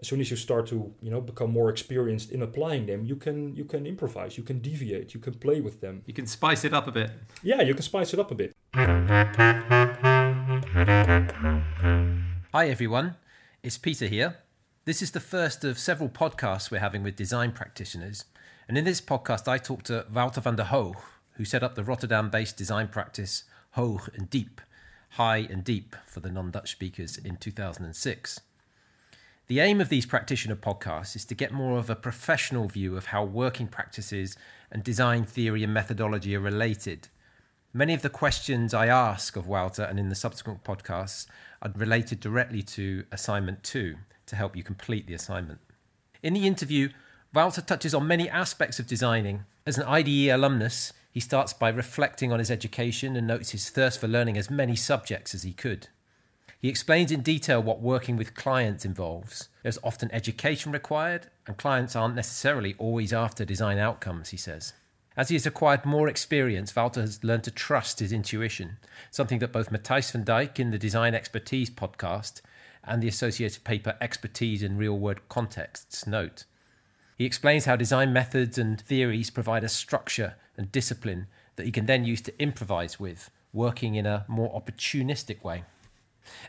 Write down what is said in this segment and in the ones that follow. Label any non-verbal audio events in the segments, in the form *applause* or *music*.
as soon as you start to you know become more experienced in applying them you can you can improvise you can deviate you can play with them You can spice it up a bit. yeah you can spice it up a bit Hi, everyone. It's Peter here. This is the first of several podcasts we're having with design practitioners. And in this podcast, I talked to Wouter van der Hoog, who set up the Rotterdam based design practice Hoog and Diep, High and Deep for the non Dutch speakers in 2006. The aim of these practitioner podcasts is to get more of a professional view of how working practices and design theory and methodology are related. Many of the questions I ask of Wouter and in the subsequent podcasts are related directly to assignment two to help you complete the assignment. In the interview, Wouter touches on many aspects of designing. As an IDE alumnus, he starts by reflecting on his education and notes his thirst for learning as many subjects as he could. He explains in detail what working with clients involves. There's often education required, and clients aren't necessarily always after design outcomes, he says. As he has acquired more experience, Wouter has learned to trust his intuition, something that both Matthijs van Dijk in the Design Expertise podcast and the associated paper Expertise in Real World Contexts note. He explains how design methods and theories provide a structure and discipline that he can then use to improvise with, working in a more opportunistic way.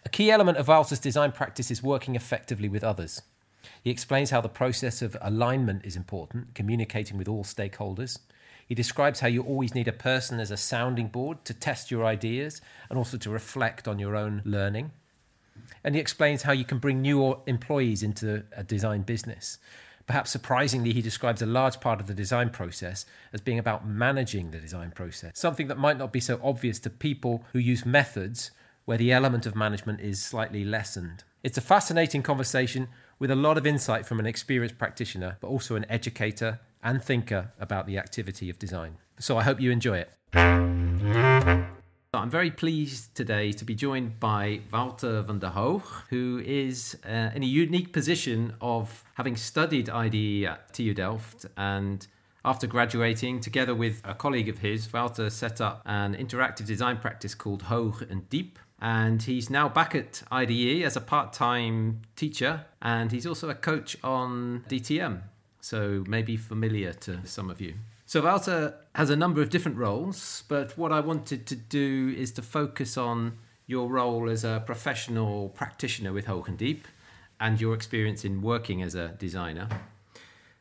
A key element of Wouter's design practice is working effectively with others. He explains how the process of alignment is important, communicating with all stakeholders. He describes how you always need a person as a sounding board to test your ideas and also to reflect on your own learning. And he explains how you can bring new employees into a design business. Perhaps surprisingly, he describes a large part of the design process as being about managing the design process, something that might not be so obvious to people who use methods where the element of management is slightly lessened. It's a fascinating conversation with a lot of insight from an experienced practitioner, but also an educator and thinker about the activity of design. So I hope you enjoy it. I'm very pleased today to be joined by Wouter van der Hoog, who is uh, in a unique position of having studied IDE at TU Delft and after graduating, together with a colleague of his, Wouter set up an interactive design practice called Hoog and Diep. And he's now back at IDE as a part time teacher, and he's also a coach on DTM, so maybe familiar to some of you. So Wouter has a number of different roles, but what I wanted to do is to focus on your role as a professional practitioner with Hoog and Diep and your experience in working as a designer.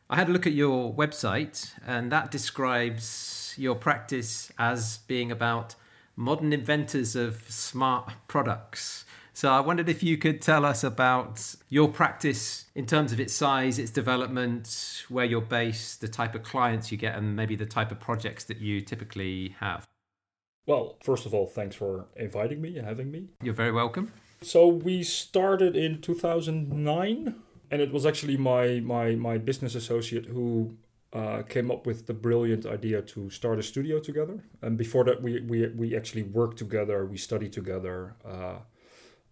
I had a look at your website, and that describes your practice as being about modern inventors of smart products. So I wondered if you could tell us about your practice in terms of its size, its development, where you're based, the type of clients you get, and maybe the type of projects that you typically have. well first of all thanks for inviting me and having me You're very welcome. So we started in 2009, and it was actually my my my business associate who uh, came up with the brilliant idea to start a studio together. And before that, we we we actually worked together, we studied together, uh,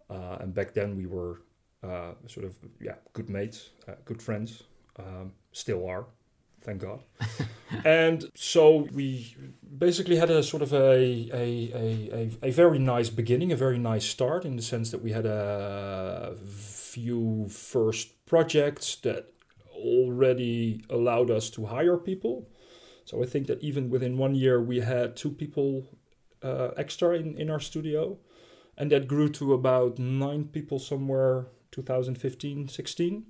uh, and back then we were uh, sort of yeah good mates, uh, good friends, um, still are, thank God. *laughs* and so we basically had a sort of a, a, a, a, a very nice beginning, a very nice start in the sense that we had a few first projects that already allowed us to hire people. So I think that even within one year we had two people uh, extra in, in our studio. And that grew to about nine people somewhere 2015, 16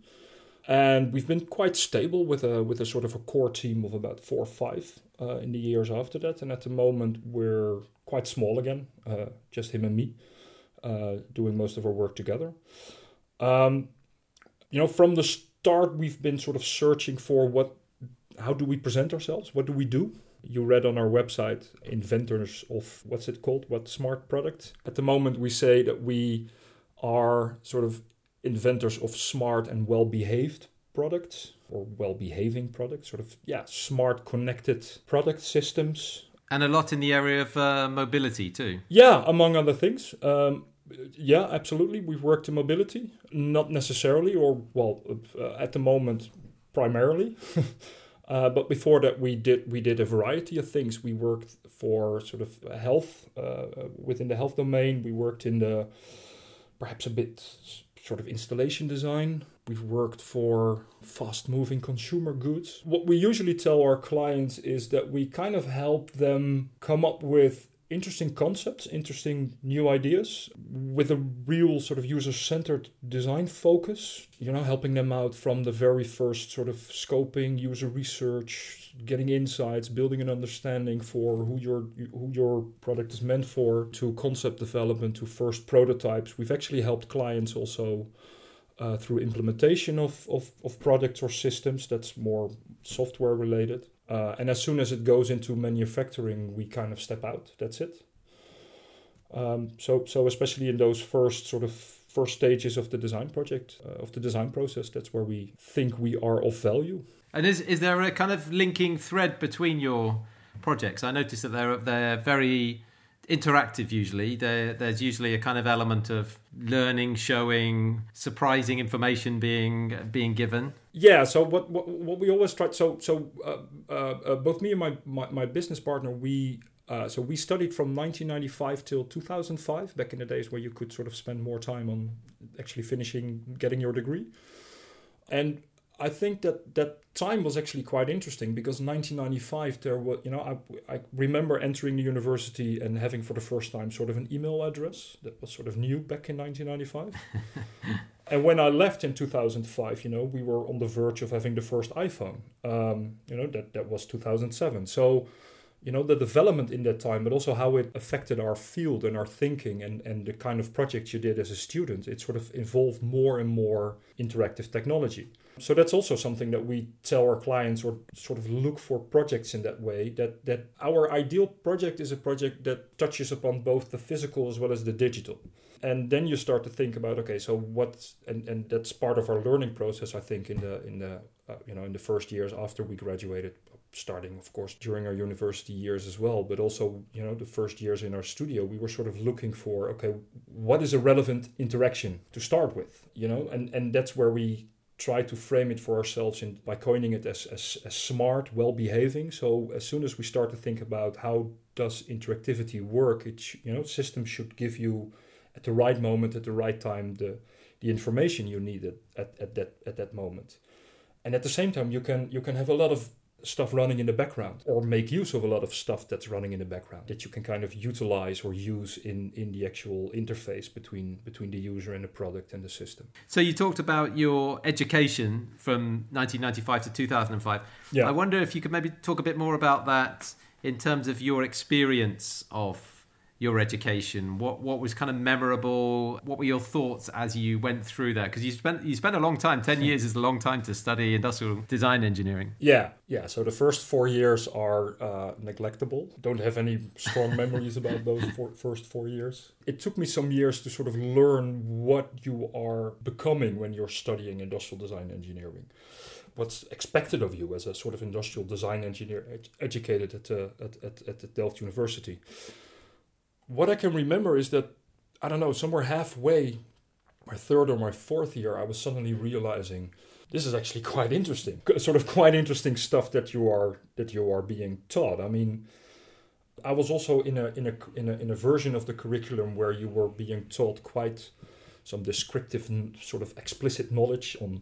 and we've been quite stable with a with a sort of a core team of about four or five uh, in the years after that. And at the moment, we're quite small again, uh, just him and me, uh, doing most of our work together. Um, you know, from the start, we've been sort of searching for what, how do we present ourselves? What do we do? You read on our website, inventors of what's it called? What smart product? At the moment, we say that we are sort of inventors of smart and well behaved products or well behaving products, sort of, yeah, smart connected product systems. And a lot in the area of uh, mobility too. Yeah, among other things. Um, yeah, absolutely. We've worked in mobility, not necessarily, or well, uh, at the moment, primarily. *laughs* uh, but before that, we did we did a variety of things. We worked for sort of health uh, within the health domain. We worked in the perhaps a bit sort of installation design. We've worked for fast moving consumer goods. What we usually tell our clients is that we kind of help them come up with interesting concepts, interesting new ideas with a real sort of user centered design focus, you know, helping them out from the very first sort of scoping, user research, getting insights, building an understanding for who your who your product is meant for to concept development to first prototypes. We've actually helped clients also uh, through implementation of, of, of products or systems that's more software related. Uh, and as soon as it goes into manufacturing, we kind of step out. That's it. Um, so, so especially in those first sort of first stages of the design project, uh, of the design process, that's where we think we are of value. And is is there a kind of linking thread between your projects? I noticed that they're they're very interactive usually there, there's usually a kind of element of learning showing surprising information being being given yeah so what what, what we always try so so uh, uh, uh, both me and my, my, my business partner we uh, so we studied from 1995 till 2005 back in the days where you could sort of spend more time on actually finishing getting your degree. And I think that that time was actually quite interesting because 1995 there was you know I, I remember entering the university and having for the first time sort of an email address that was sort of new back in 1995 *laughs* and when I left in 2005 you know we were on the verge of having the first iPhone. Um, you know that that was 2007 so you know the development in that time but also how it affected our field and our thinking and, and the kind of projects you did as a student it sort of involved more and more interactive technology. So that's also something that we tell our clients or sort of look for projects in that way that that our ideal project is a project that touches upon both the physical as well as the digital and then you start to think about okay so what and, and that's part of our learning process i think in the in the uh, you know in the first years after we graduated starting of course during our university years as well but also you know the first years in our studio we were sort of looking for okay what is a relevant interaction to start with you know and and that's where we try to frame it for ourselves in, by coining it as, as, as smart, well behaving. So as soon as we start to think about how does interactivity work, it sh- you know systems should give you at the right moment, at the right time, the the information you needed at, at that at that moment. And at the same time, you can you can have a lot of stuff running in the background or make use of a lot of stuff that's running in the background that you can kind of utilize or use in in the actual interface between between the user and the product and the system. So you talked about your education from 1995 to 2005 yeah. I wonder if you could maybe talk a bit more about that in terms of your experience of your education? What what was kind of memorable? What were your thoughts as you went through that? Because you spent you spent a long time. Ten years is a long time to study industrial design engineering. Yeah, yeah. So the first four years are uh, neglectable. Don't have any strong memories about those *laughs* four, first four years. It took me some years to sort of learn what you are becoming when you're studying industrial design engineering what's expected of you as a sort of industrial design engineer ed- educated at, uh, at, at, at the Delft University what I can remember is that I don't know somewhere halfway, my third or my fourth year, I was suddenly realizing this is actually *laughs* quite interesting, *laughs* sort of quite interesting stuff that you are that you are being taught. I mean, I was also in a in a in a in a version of the curriculum where you were being taught quite some descriptive sort of explicit knowledge on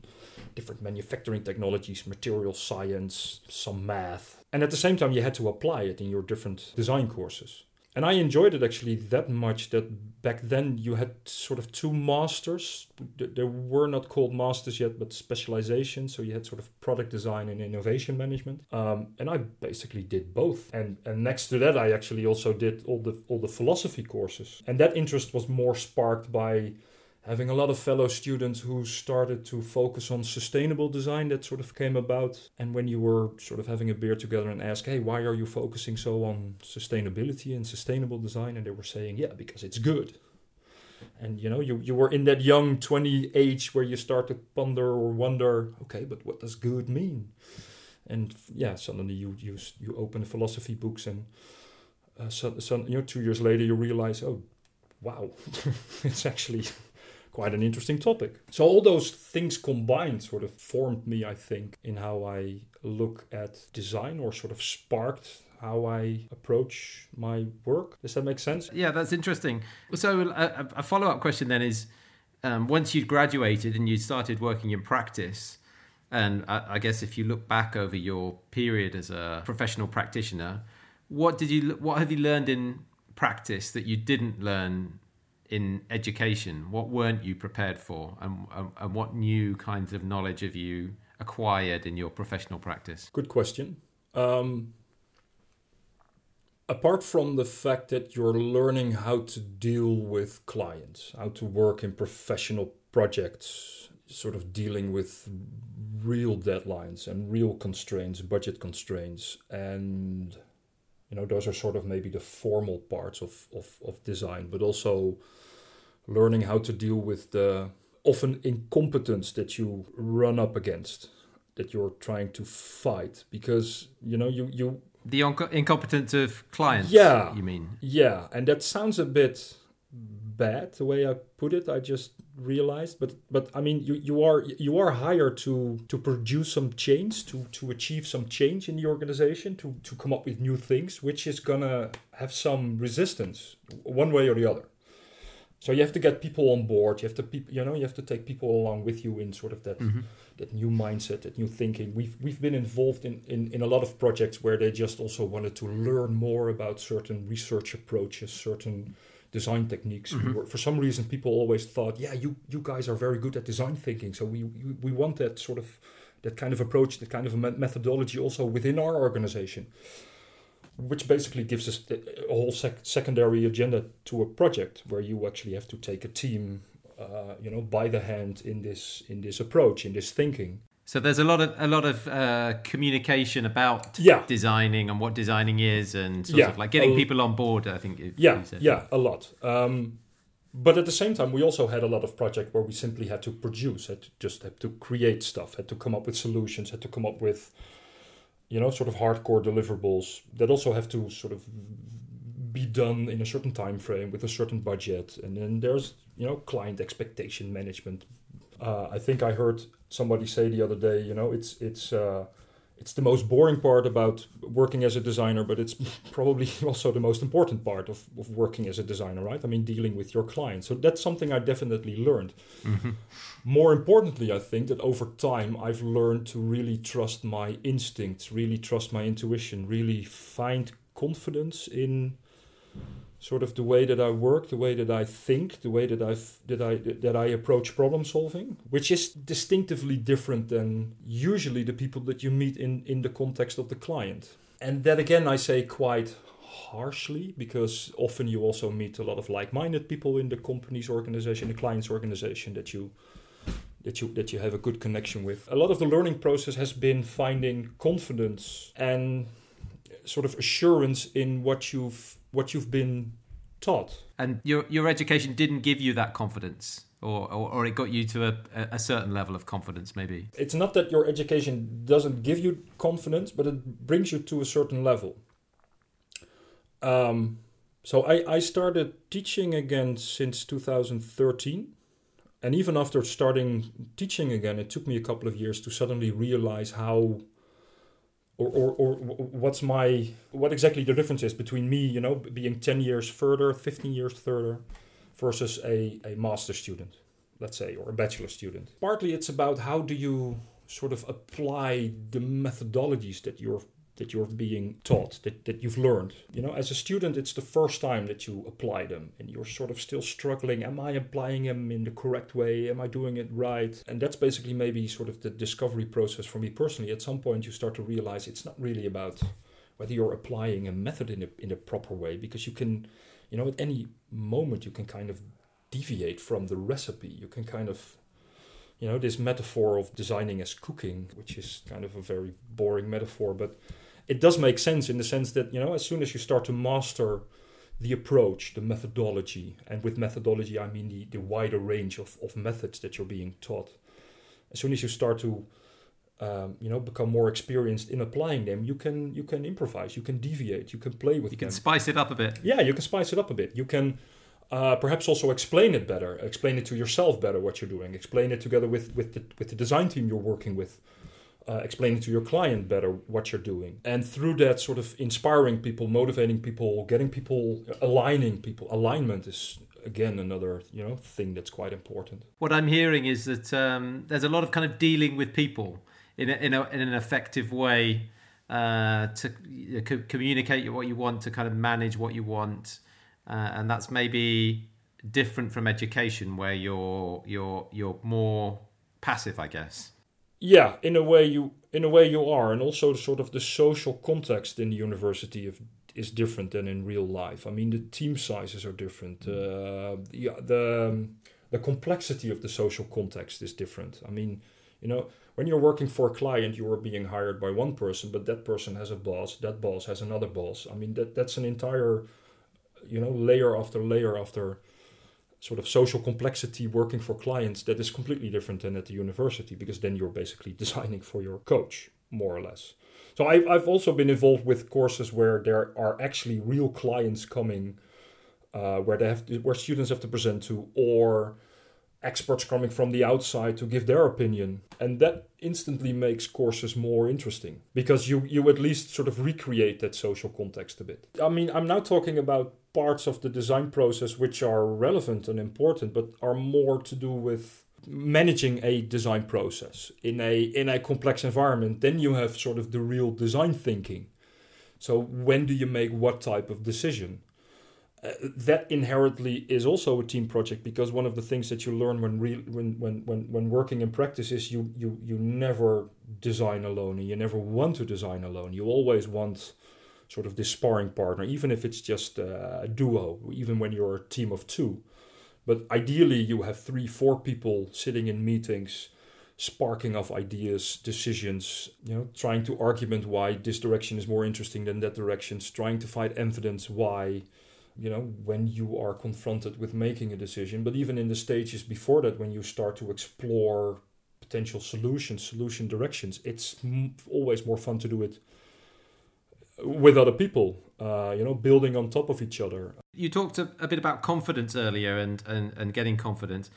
different manufacturing technologies, material science, some math. And at the same time you had to apply it in your different design courses and I enjoyed it actually that much that back then you had sort of two masters. They were not called masters yet, but specialization. So you had sort of product design and innovation management. Um, and I basically did both. And and next to that, I actually also did all the all the philosophy courses. And that interest was more sparked by having a lot of fellow students who started to focus on sustainable design that sort of came about. And when you were sort of having a beer together and ask hey why are you focusing so on sustainability and sustainable design? And they were saying yeah because it's good. And you know you, you were in that young 20 age where you start to ponder or wonder okay but what does good mean? And yeah suddenly you you, you open philosophy books and uh, so, so you know two years later you realize oh wow *laughs* it's actually quite an interesting topic. So all those things combined sort of formed me, I think, in how I look at design or sort of sparked how I approach my work. Does that make sense? Yeah, that's interesting. So a, a follow up question then is. um, once you'd graduated and you started working in practice, and I, I, guess if you look back over your period as a professional practitioner, what did you what have you learned in practice that you didn't learn in education? What weren't you prepared for, and, and what new kinds of knowledge have you acquired in your professional practice? Good question. Um, apart from the fact that you're learning how to deal with clients, how to work in professional projects, sort of dealing with real deadlines and real constraints, budget constraints, and you know those are sort of maybe the formal parts of, of, of design, but also learning how to deal with the often incompetence that you run up against that you're trying to fight because you know you you the incompetence of clients yeah. you mean? Yeah and that sounds a bit bad the way i put it i just realized but but i mean you you are you are hired to to produce some change to to achieve some change in the organization to to come up with new things which is gonna have some resistance one way or the other so you have to get people on board you have to pe- you know you have to take people along with you in sort of that mm-hmm that new mindset, that new thinking. We've we've been involved in, in, in a lot of projects where they just also wanted to learn more about certain research approaches, certain design techniques. Mm-hmm. We were, for some reason, people always thought, yeah, you you guys are very good at design thinking, so we we, we want that sort of that kind of approach, that kind of a methodology also within our organization. Which basically gives us a whole sec- secondary agenda to a project where you actually have to take a team uh, you know, by the hand in this in this approach, in this thinking. So there's a lot of a lot of uh, communication about yeah. designing and what designing is, and sort yeah. of like getting people on board. I think. yeah, yeah, a lot. Um, but at the same time, we also had a lot of project where we simply had to produce, had to just had to create stuff, had to come up with solutions, had to come up with, you know, sort of hardcore deliverables that also have to sort of be done in a certain time frame with a certain budget and then there's you know client expectation management uh, i think i heard somebody say the other day you know it's it's uh, it's the most boring part about working as a designer but it's *laughs* probably also the most important part of, of working as a designer right? I mean dealing with your clients. So that's something i definitely learned. Mm-hmm. more importantly i think that over time i've learned to really trust my instincts really trust my intuition really find confidence in sort of the way that I work, the way that I think, the way that I that I that I approach problem solving, which is distinctively different than usually the people that you meet in in the context of the client. And that again, I say quite harshly because often you also meet a lot of like-minded people in the company's organization, the client's organization that you that you that you have a good connection with. A lot of the learning process has been finding confidence and sort of assurance in what you've what you've been taught. And your your education didn't give you that confidence, or or, or it got you to a, a certain level of confidence, maybe. It's not that your education doesn't give you confidence, but it brings you to a certain level. Um, so I, I started teaching again since 2013. And even after starting teaching again, it took me a couple of years to suddenly realize how or, or, or what's my what exactly the difference is between me you know being 10 years further 15 years further versus a, a master student let's say or a bachelor student? Partly it's about how do you sort of apply the methodologies that you're that you're being taught, that, that you've learned. You know, as a student, it's the first time that you apply them and you're sort of still struggling. Am I applying them in the correct way? Am I doing it right? And that's basically maybe sort of the discovery process for me personally. At some point, you start to realize it's not really about whether you're applying a method in a, in a proper way because you can, you know, at any moment, you can kind of deviate from the recipe. You can kind of you know this metaphor of designing as cooking which is kind of a very boring metaphor but it does make sense in the sense that you know as soon as you start to master the approach the methodology and with methodology i mean the, the wider range of, of methods that you're being taught as soon as you start to um, you know become more experienced in applying them you can you can improvise you can deviate you can play with it. you can them. spice it up a bit yeah you can spice it up a bit you can uh, perhaps also explain it better explain it to yourself better what you're doing explain it together with with the, with the design team you're working with uh, explaining to your client better what you're doing. And through that, sort of inspiring people, motivating people, getting people, aligning people. Alignment is again another you know thing that's quite important. What I'm hearing is that um, there's a lot of kind of dealing with people in a, in, a, in an effective way uh, to co- communicate what you want, to kind of manage what you want, uh, and that's maybe different from education where you're you're you're more passive, I guess. Yeah, in a way you in a way you are, and also sort of the social context in the university of, is different than in real life. I mean, the team sizes are different. Uh, yeah, the the complexity of the social context is different. I mean, you know, when you're working for a client, you are being hired by one person, but that person has a boss. That boss has another boss. I mean, that that's an entire, you know, layer after layer after sort of social complexity working for clients that is completely different than at the university because then you're basically *laughs* designing for your coach more or less. So I've, I've also been involved with courses where there are actually real clients coming uh, where they have to, where students have to present to or experts coming from the outside to give their opinion. And that instantly makes courses more interesting because you you at least sort of recreate that social context a bit. I mean i'm now talking about parts of the design process which are relevant and important, but are more to do with managing a design process in a in a complex environment. Then you have sort of the real design thinking. So when do you make what type of decision? Uh, that inherently is also a team project because one of the things that you learn when re- when, when when when working in practice is you you you never design alone and you never want to design alone. You always want sort of this sparring partner, even if it's just uh, a duo, even when you're a team of two. But ideally, you have three, four people sitting in meetings, sparking off ideas, decisions, you know, trying to argument why this direction is more interesting than that direction, trying to find evidence why, you know, when you are confronted with making a decision. But even in the stages before that, when you start to explore potential solutions, solution directions, it's always more fun to do it with other people, uh, you know, building on top of each other. You talked a, a bit about confidence earlier and, and, and getting confident.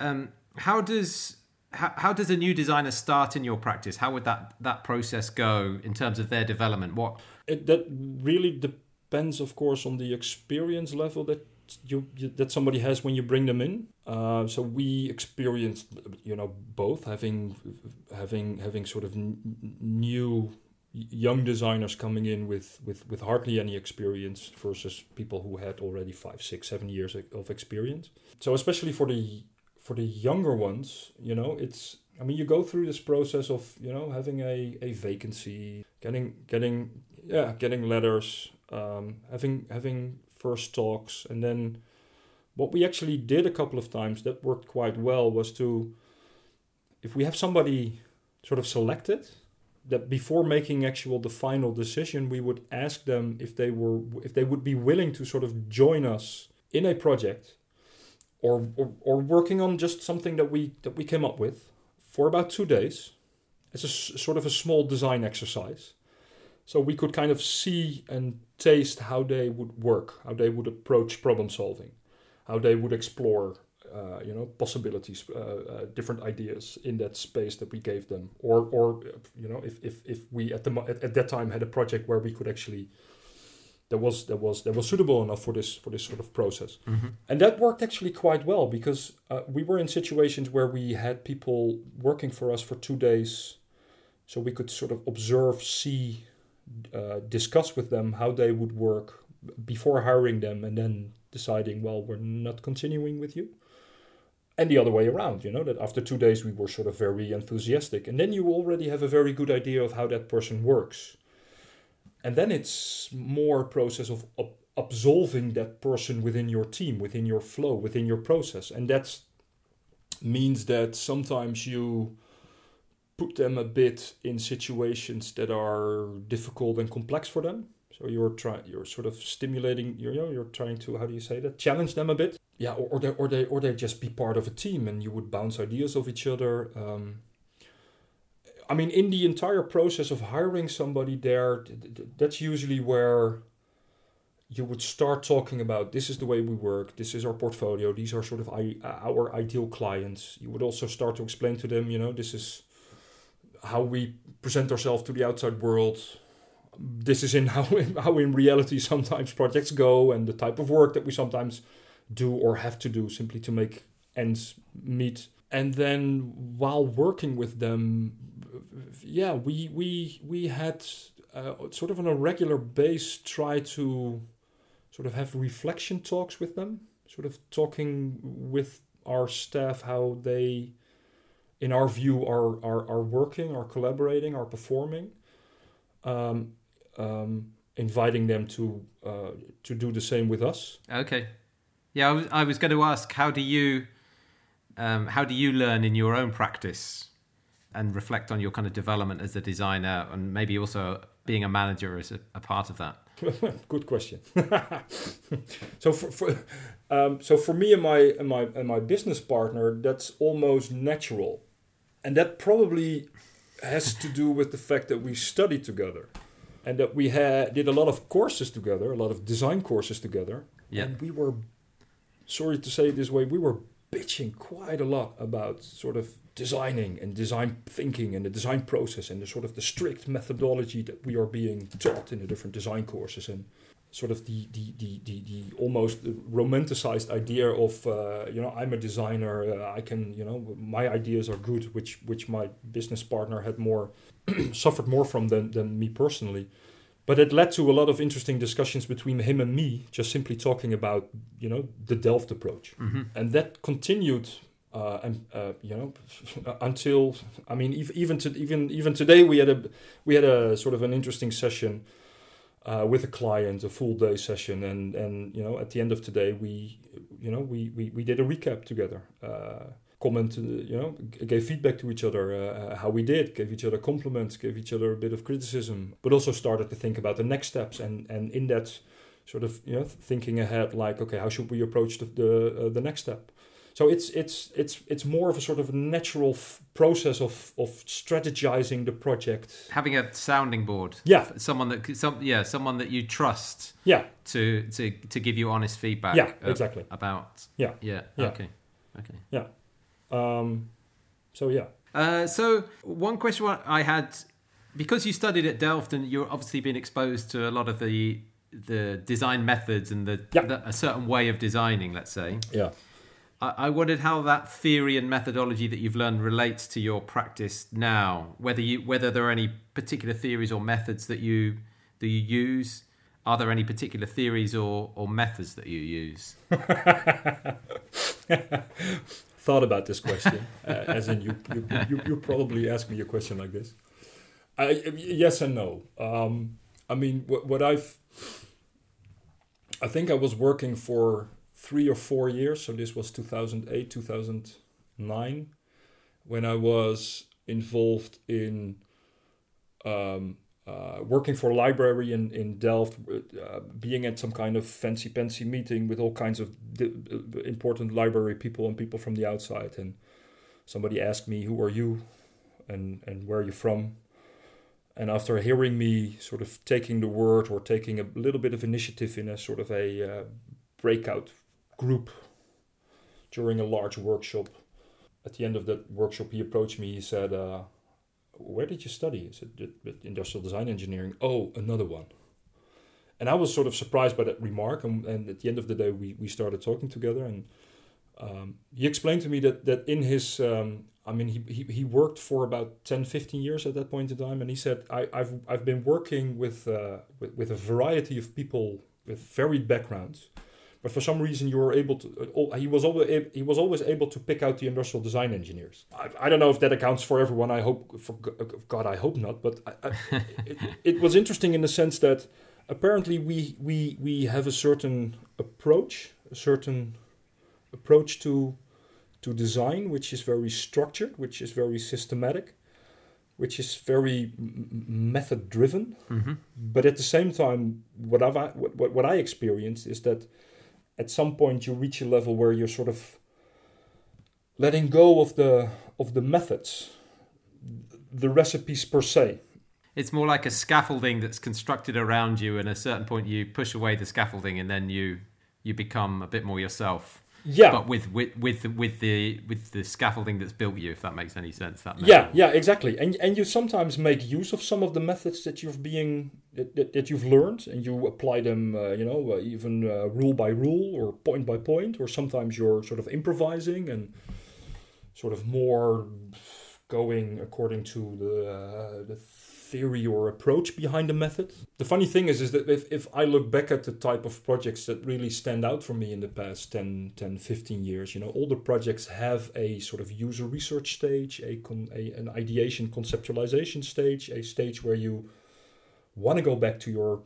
Um, how does how, how does a new designer start in your practice? How would that, that process go in terms of their development? What it, that really depends, of course, on the experience level that you, you that somebody has when you bring them in. Uh, so we experienced, you know, both having having having sort of n- new young designers coming in with, with, with hardly any experience versus people who had already five, six, seven years of experience. So especially for the for the younger ones, you know, it's I mean you go through this process of, you know, having a, a vacancy, getting getting yeah, getting letters, um, having having first talks, and then what we actually did a couple of times that worked quite well was to if we have somebody sort of selected that before making actual the final decision, we would ask them if they were if they would be willing to sort of join us in a project or, or, or working on just something that we that we came up with for about two days. As a sort of a small design exercise. So we could kind of see and taste how they would work how they would approach problem solving how they would explore uh, you know possibilities, uh, uh, different ideas in that space that we gave them, or or you know if if, if we at the at, at that time had a project where we could actually that was that was that was suitable enough for this for this sort of process, mm-hmm. and that worked actually quite well because uh, we were in situations where we had people working for us for two days, so we could sort of observe, see, uh, discuss with them how they would work before hiring them, and then deciding, well, we're not continuing with you and the other way around you know that after two days we were sort of very enthusiastic and then you already have a very good idea of how that person works and then it's more a process of absolving that person within your team within your flow within your process and that means that sometimes you put them a bit in situations that are difficult and complex for them so you're trying, you're sort of stimulating, you know, you're trying to, how do you say that? Challenge them a bit. Yeah, or, or they, or they, or they just be part of a team, and you would bounce ideas off each other. Um, I mean, in the entire process of hiring somebody there, that's usually where you would start talking about this is the way we work, this is our portfolio, these are sort of our ideal clients. You would also start to explain to them, you know, this is how we present ourselves to the outside world this is in *laughs* how in, how in reality sometimes projects go and the type of work that we sometimes do or have to do simply to make ends meet. And then while working with them, yeah, we we we had uh, sort of on a regular base try to sort of have reflection talks with them, sort of talking with our staff how they, in our view, are are, are working, are collaborating, are performing. Um, um, inviting them to uh, to do the same with us. Okay, yeah, I was, I was going to ask how do you um, how do you learn in your own practice and reflect on your kind of development as a designer and maybe also being a manager as a, a part of that? *laughs* Good question. *laughs* so for, for um, so for me and my and my and my business partner, that's almost natural, and that probably has to do with the fact that we studied together and that we had did a lot of courses together, a lot of design courses together. Yeah. And we were, sorry to say it this way, we were bitching quite a lot about sort of designing and design thinking and the design process and the sort of the strict methodology that we are being taught in the different design courses and sort of the the the the, the almost romanticized idea of uh, you know I'm a designer uh, I can you know my ideas are good which which my business partner had more *clears throat* suffered more from than than me personally but it led to a lot of interesting discussions between him and me just simply talking about you know the Delft approach mm-hmm. and that continued uh, and uh, you know *laughs* until I mean even to even even today we had a we had a sort of an interesting session uh, with a client, a full day session, and and you know at the end of today we you know we we, we did a recap together. Uh, comment, you know, gave feedback to each other, uh, how we did, gave each other compliments, gave each other a bit of criticism, but also started to think about the next steps. And and in that sort of you know thinking ahead, like okay, how should we approach the the, uh, the next step? So it's it's it's it's more of a sort of natural f- process of of strategizing the project. Having a sounding board. Yeah. Someone that some yeah someone that you trust. Yeah. To to to give you honest feedback. Yeah. Exactly. About. Yeah. Yeah. Yeah. Okay. Okay. Yeah. Um, so yeah. Uh, so one question I had, because you studied at Delft and you're obviously been exposed to a lot of the the design methods and the, Yeah. the a certain way of designing, let's say. Yeah. I I wondered how that theory and methodology that you've learned relates to your practice now. Whether you whether there are any particular theories or methods that you that you use. Are there any particular theories or, or methods that you use? *laughs* Thought about this question, uh, as in you, you, you, you probably ask me a question like this. I, yes and no. Um, I mean, what, what I've, I think I was working for three or four years. So this was 2008, 2009, when I was involved in um, uh, working for a library in, in Delft, uh, being at some kind of fancy fancy meeting with all kinds of di- uh, important library people and people from the outside. And somebody asked me, Who are you? And, and where are you from? And after hearing me sort of taking the word or taking a little bit of initiative in a sort of a uh, breakout group during a large workshop, at the end of that workshop, he approached me. He said, uh, where did you study? I said, industrial design engineering. Oh, another one. And I was sort of surprised by that remark. And, and at the end of the day, we, we started talking together. And um, he explained to me that, that in his, um, I mean, he, he, he worked for about 10, 15 years at that point in time. And he said, I, I've, I've been working with, uh, with, with a variety of people with varied backgrounds but for some reason you were able to uh, he was always he was always able to pick out the industrial design engineers. I, I don't know if that accounts for everyone. I hope for god i hope not. But I, I, *laughs* it, it, was interesting in the sense that apparently we we we have a certain approach a certain approach to to design which is very structured which is very systematic which is very method driven mm-hmm. but at the same time what i've what, what i experienced is that at some point you reach a level where you're sort of letting go of the of the methods the recipes per se. It's more like a scaffolding that's constructed around you and at a certain point you push away the scaffolding and then you you become a bit more yourself Yeah. But with with with the, with the with the scaffolding that's built you, if that makes any sense. That yeah, yeah, exactly. And and you sometimes make use of some of the methods that you've being that, that, that you've learned, and you apply them. Uh, you know, uh, even uh, rule by rule or point by point, or sometimes you're sort of improvising and sort of more going according to the uh, the theory or approach behind the method. The funny thing is, is that if, if I look back at the type of projects that really stand out for me in the past 10, 10 15 years, you know, all the projects have a sort of user research stage, a, con, a an ideation conceptualization stage, a stage where you want to go back to your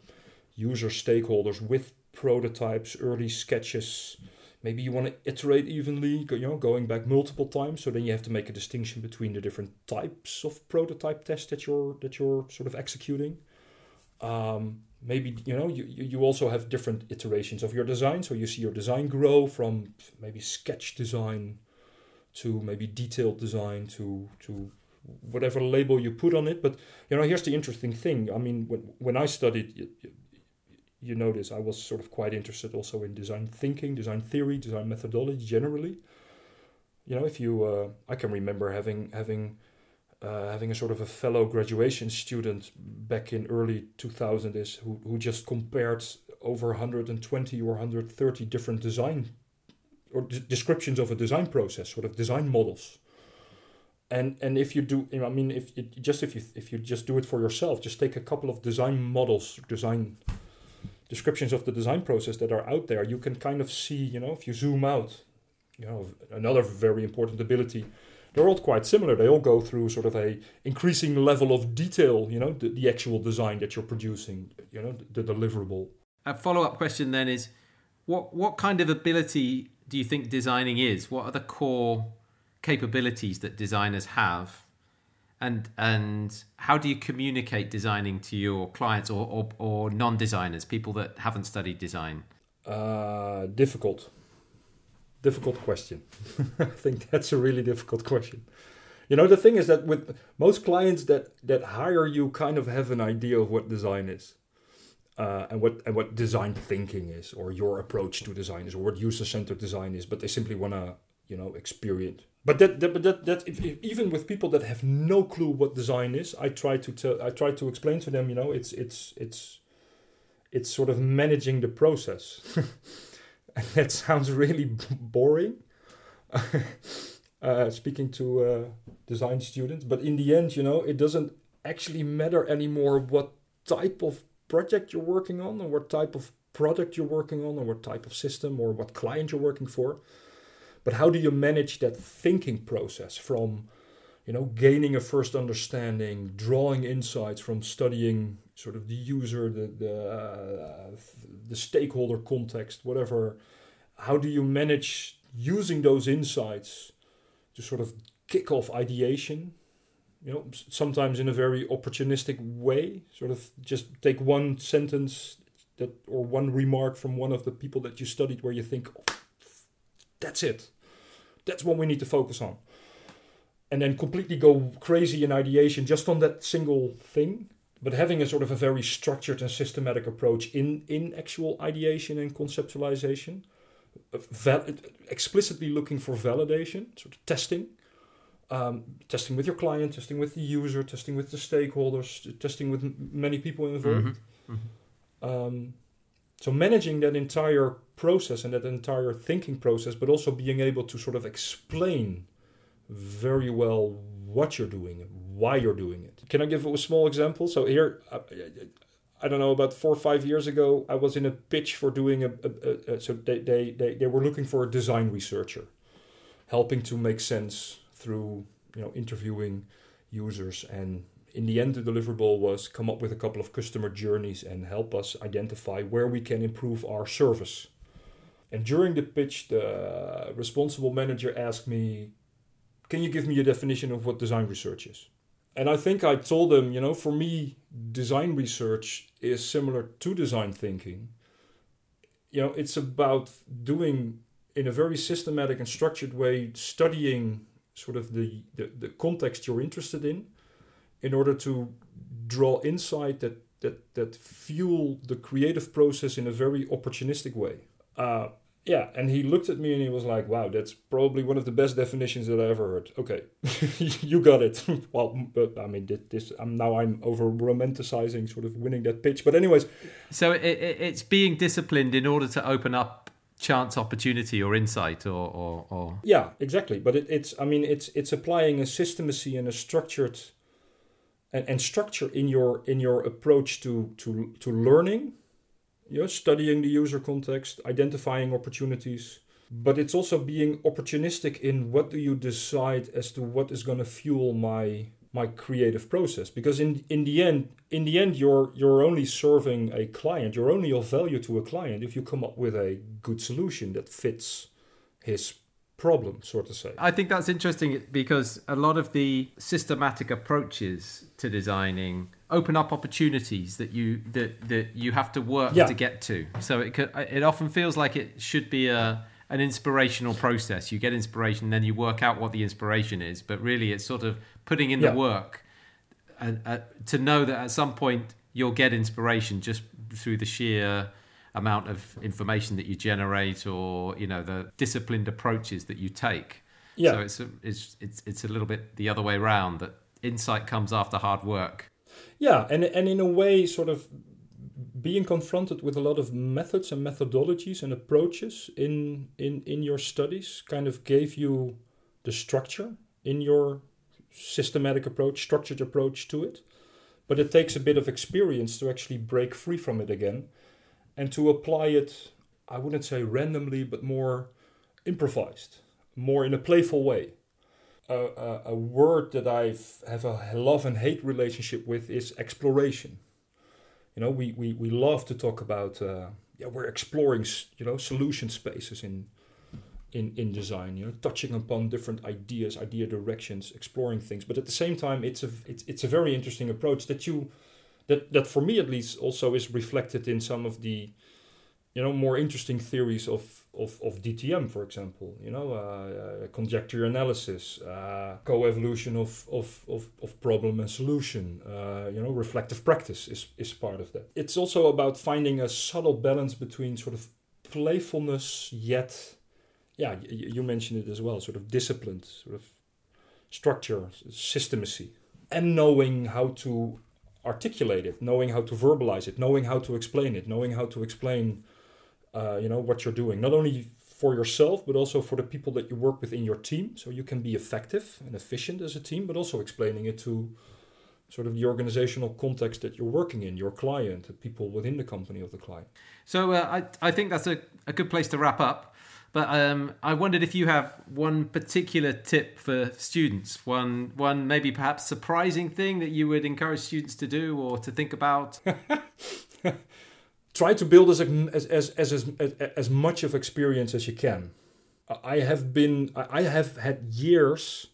user stakeholders with prototypes, early sketches, maybe you want to iterate evenly you know going back multiple times so then you have to make a distinction between the different types of prototype tests that you're that you're sort of executing. Um, maybe you know you, you also have different iterations of your design. So you see your design grow from maybe sketch design to maybe detailed design to to whatever label you put on it. But you know here's the interesting thing. I mean when, when i studied you notice I was sort of quite interested also in design thinking, design theory, design methodology generally. You know, if you, uh, I can remember having having uh, having a sort of a fellow graduation student back in early 2000s who who just compared over 120 or 130 different design or d- descriptions of a design process, sort of design models. And and if you do, I mean, if it, just if you if you just do it for yourself, just take a couple of design models, design descriptions of the design process that are out there, you can kind of see, you know, if you zoom out, you know, another very important ability. They're all quite similar. They all go through sort of a increasing level of detail, you know, the, the actual design that you're producing, you know, the, the deliverable. A follow up question then is what what kind of ability do you think designing is? What are the core capabilities that designers have and and how do you communicate designing to your clients or, or, or non-designers people that haven't studied design? Uh, difficult. Difficult question. *laughs* I think that's a really difficult question. You know the thing is that with most clients that that hire you kind of have an idea of what design is uh, and what and what design thinking is or your approach to design is or what user-centered design is but they simply want to you know experience but that, that, but that, that if, if, even with people that have no clue what design is, I try to tell, I try to explain to them, you know, it's it's it's it's sort of managing the process. *laughs* and that sounds really boring. *laughs* uh, speaking to uh, design students, but in the end, you know, it doesn't actually matter anymore what type of project you're working on, or what type of product you're working on, or what type of system, or what client you're working for but how do you manage that thinking process from, you know, gaining a first understanding, drawing insights from studying sort of the user, the the, uh, the stakeholder context, whatever. How do you manage using those insights to sort of kick off ideation? You know, sometimes in a very opportunistic way, sort of just take one sentence that or one remark from one of the people that you studied where you think oh, that's it. That's what we need to focus on. And then completely go crazy in ideation just on that single thing. But having a sort of a very structured and systematic approach in, in actual ideation and conceptualization, val- explicitly looking for validation, sort of testing, um, testing with your client, testing with the user, testing with the stakeholders, testing with m- many people involved. Mm-hmm. Mm-hmm. Um, so managing that entire process and that entire thinking process, but also being able to sort of explain very well what you're doing why you're doing it. Can I give a small example? So here, I, I don't know, about four or five years ago, I was in a pitch for doing a, a, a so they, they, they, they were looking for a design researcher, helping to make sense through, you know, interviewing users and in the end, the deliverable was come up with a couple of customer journeys and help us identify where we can improve our service. And during the pitch, the responsible manager asked me, Can you give me a definition of what design research is? And I think I told them, you know, for me, design research is similar to design thinking. You know, it's about doing in a very systematic and structured way, studying sort of the, the, the context you're interested in in order to draw insight that that that fuel the creative process in a very opportunistic way. Uh, Yeah, and he looked at me and he was like, "Wow, that's probably one of the best definitions that I ever heard." Okay, *laughs* you got it. *laughs* well, but I mean, this I'm now I'm over romanticizing sort of winning that pitch. But anyways, so it, it, it's being disciplined in order to open up chance opportunity or insight or or, or... yeah exactly but it, it's i mean it's it's applying a systemacy and a structured and, and structure in your in your approach to to to learning you know, studying the user context, identifying opportunities, but it's also being opportunistic in what do you decide as to what is going to fuel my my creative process. Because in in the end in the end you're you're only serving a client you're only of value to a client if you come up with a good solution that fits his problem, so to say. I think that's interesting because a lot of the systematic approaches to designing open up opportunities that you that that you have to work yeah. to get to. So it could, it often feels like it should be a an inspirational process. You get inspiration, then you work out what the inspiration is. But really, it's sort of putting in yeah. the work and, uh, to know that at some point you'll get inspiration just through the sheer amount of information that you generate or you know the disciplined approaches that you take. Yeah. so it's a, it's it's it's a little bit the other way around that insight comes after hard work. Yeah and and in a way sort of being confronted with a lot of methods and methodologies and approaches in in in your studies kind of gave you the structure in your systematic approach structured approach to it. But it takes a bit of experience to actually break free from it again and to apply it, I wouldn't say randomly, but more improvised, more in a playful way. Uh, a, a word that I have a love and hate relationship with is exploration. You know, we, we, we love to talk about, uh, yeah, we're exploring, you know, solution spaces in, in, in design, you know, touching upon different ideas, idea directions, exploring things. But at the same time, it's a, it's, it's a very interesting approach that you, that that for me at least also is reflected in some of the you know more interesting theories of of, of DTM for example you know uh, uh, conjecture analysis uh, co-evolution of, of, of, of problem and solution uh, you know reflective practice is, is part of that. It's also about finding a subtle balance between sort of playfulness yet yeah you, mentioned it as well sort of disciplined sort of structure systemacy and knowing how to articulate it, knowing how to verbalize it, knowing how to explain it, knowing how to explain, uh, you know, what you're doing, not only for yourself but also for the people that you work with in your team, so you can be effective and efficient as a team, but also explaining it to sort of the organizational context that you're working in, your client, the people within the company of the client. So uh, I I think that's a, a good place to wrap up. But um, I wondered if you have one particular tip for students, one one maybe perhaps surprising thing that you would encourage students to do or to think about. *laughs* Try to build as, as as as as as much of experience as you can. I have been I have had years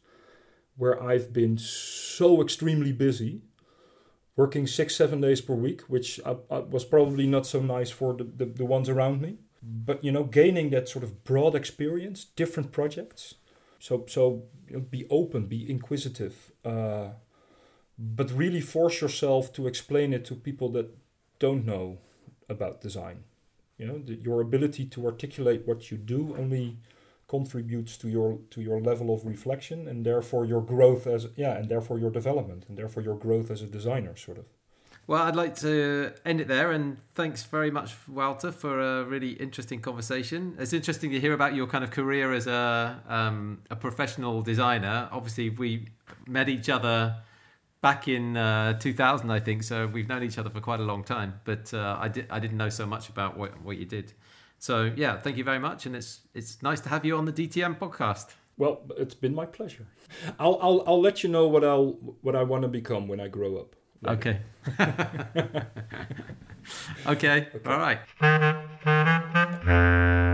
where I've been so extremely busy, working six seven days per week, which I, I was probably not so nice for the, the, the ones around me but you know gaining that sort of broad experience different projects. So so be open be inquisitive uh, but really force yourself to explain it to people that don't know about design. You know the, your ability to articulate what you do only contributes to your to your level of reflection and therefore your growth as yeah and therefore your development and therefore your growth as a designer sort of well, I'd like to end it there, and thanks very much, Wouter, for a really interesting conversation. It's interesting to hear about your kind of career as a um, a professional designer. Obviously, we met each other back in uh, 2000, I think, so we've known each other for quite a long time. But uh, I did I didn't know so much about what what you did. So yeah, thank you very much, and it's it's nice to have you on the DTM podcast. Well, it's been my pleasure. I'll I'll I'll let you know what I'll what I want to become when I grow up. Okay. *laughs* *laughs* okay. okay. All right. *laughs*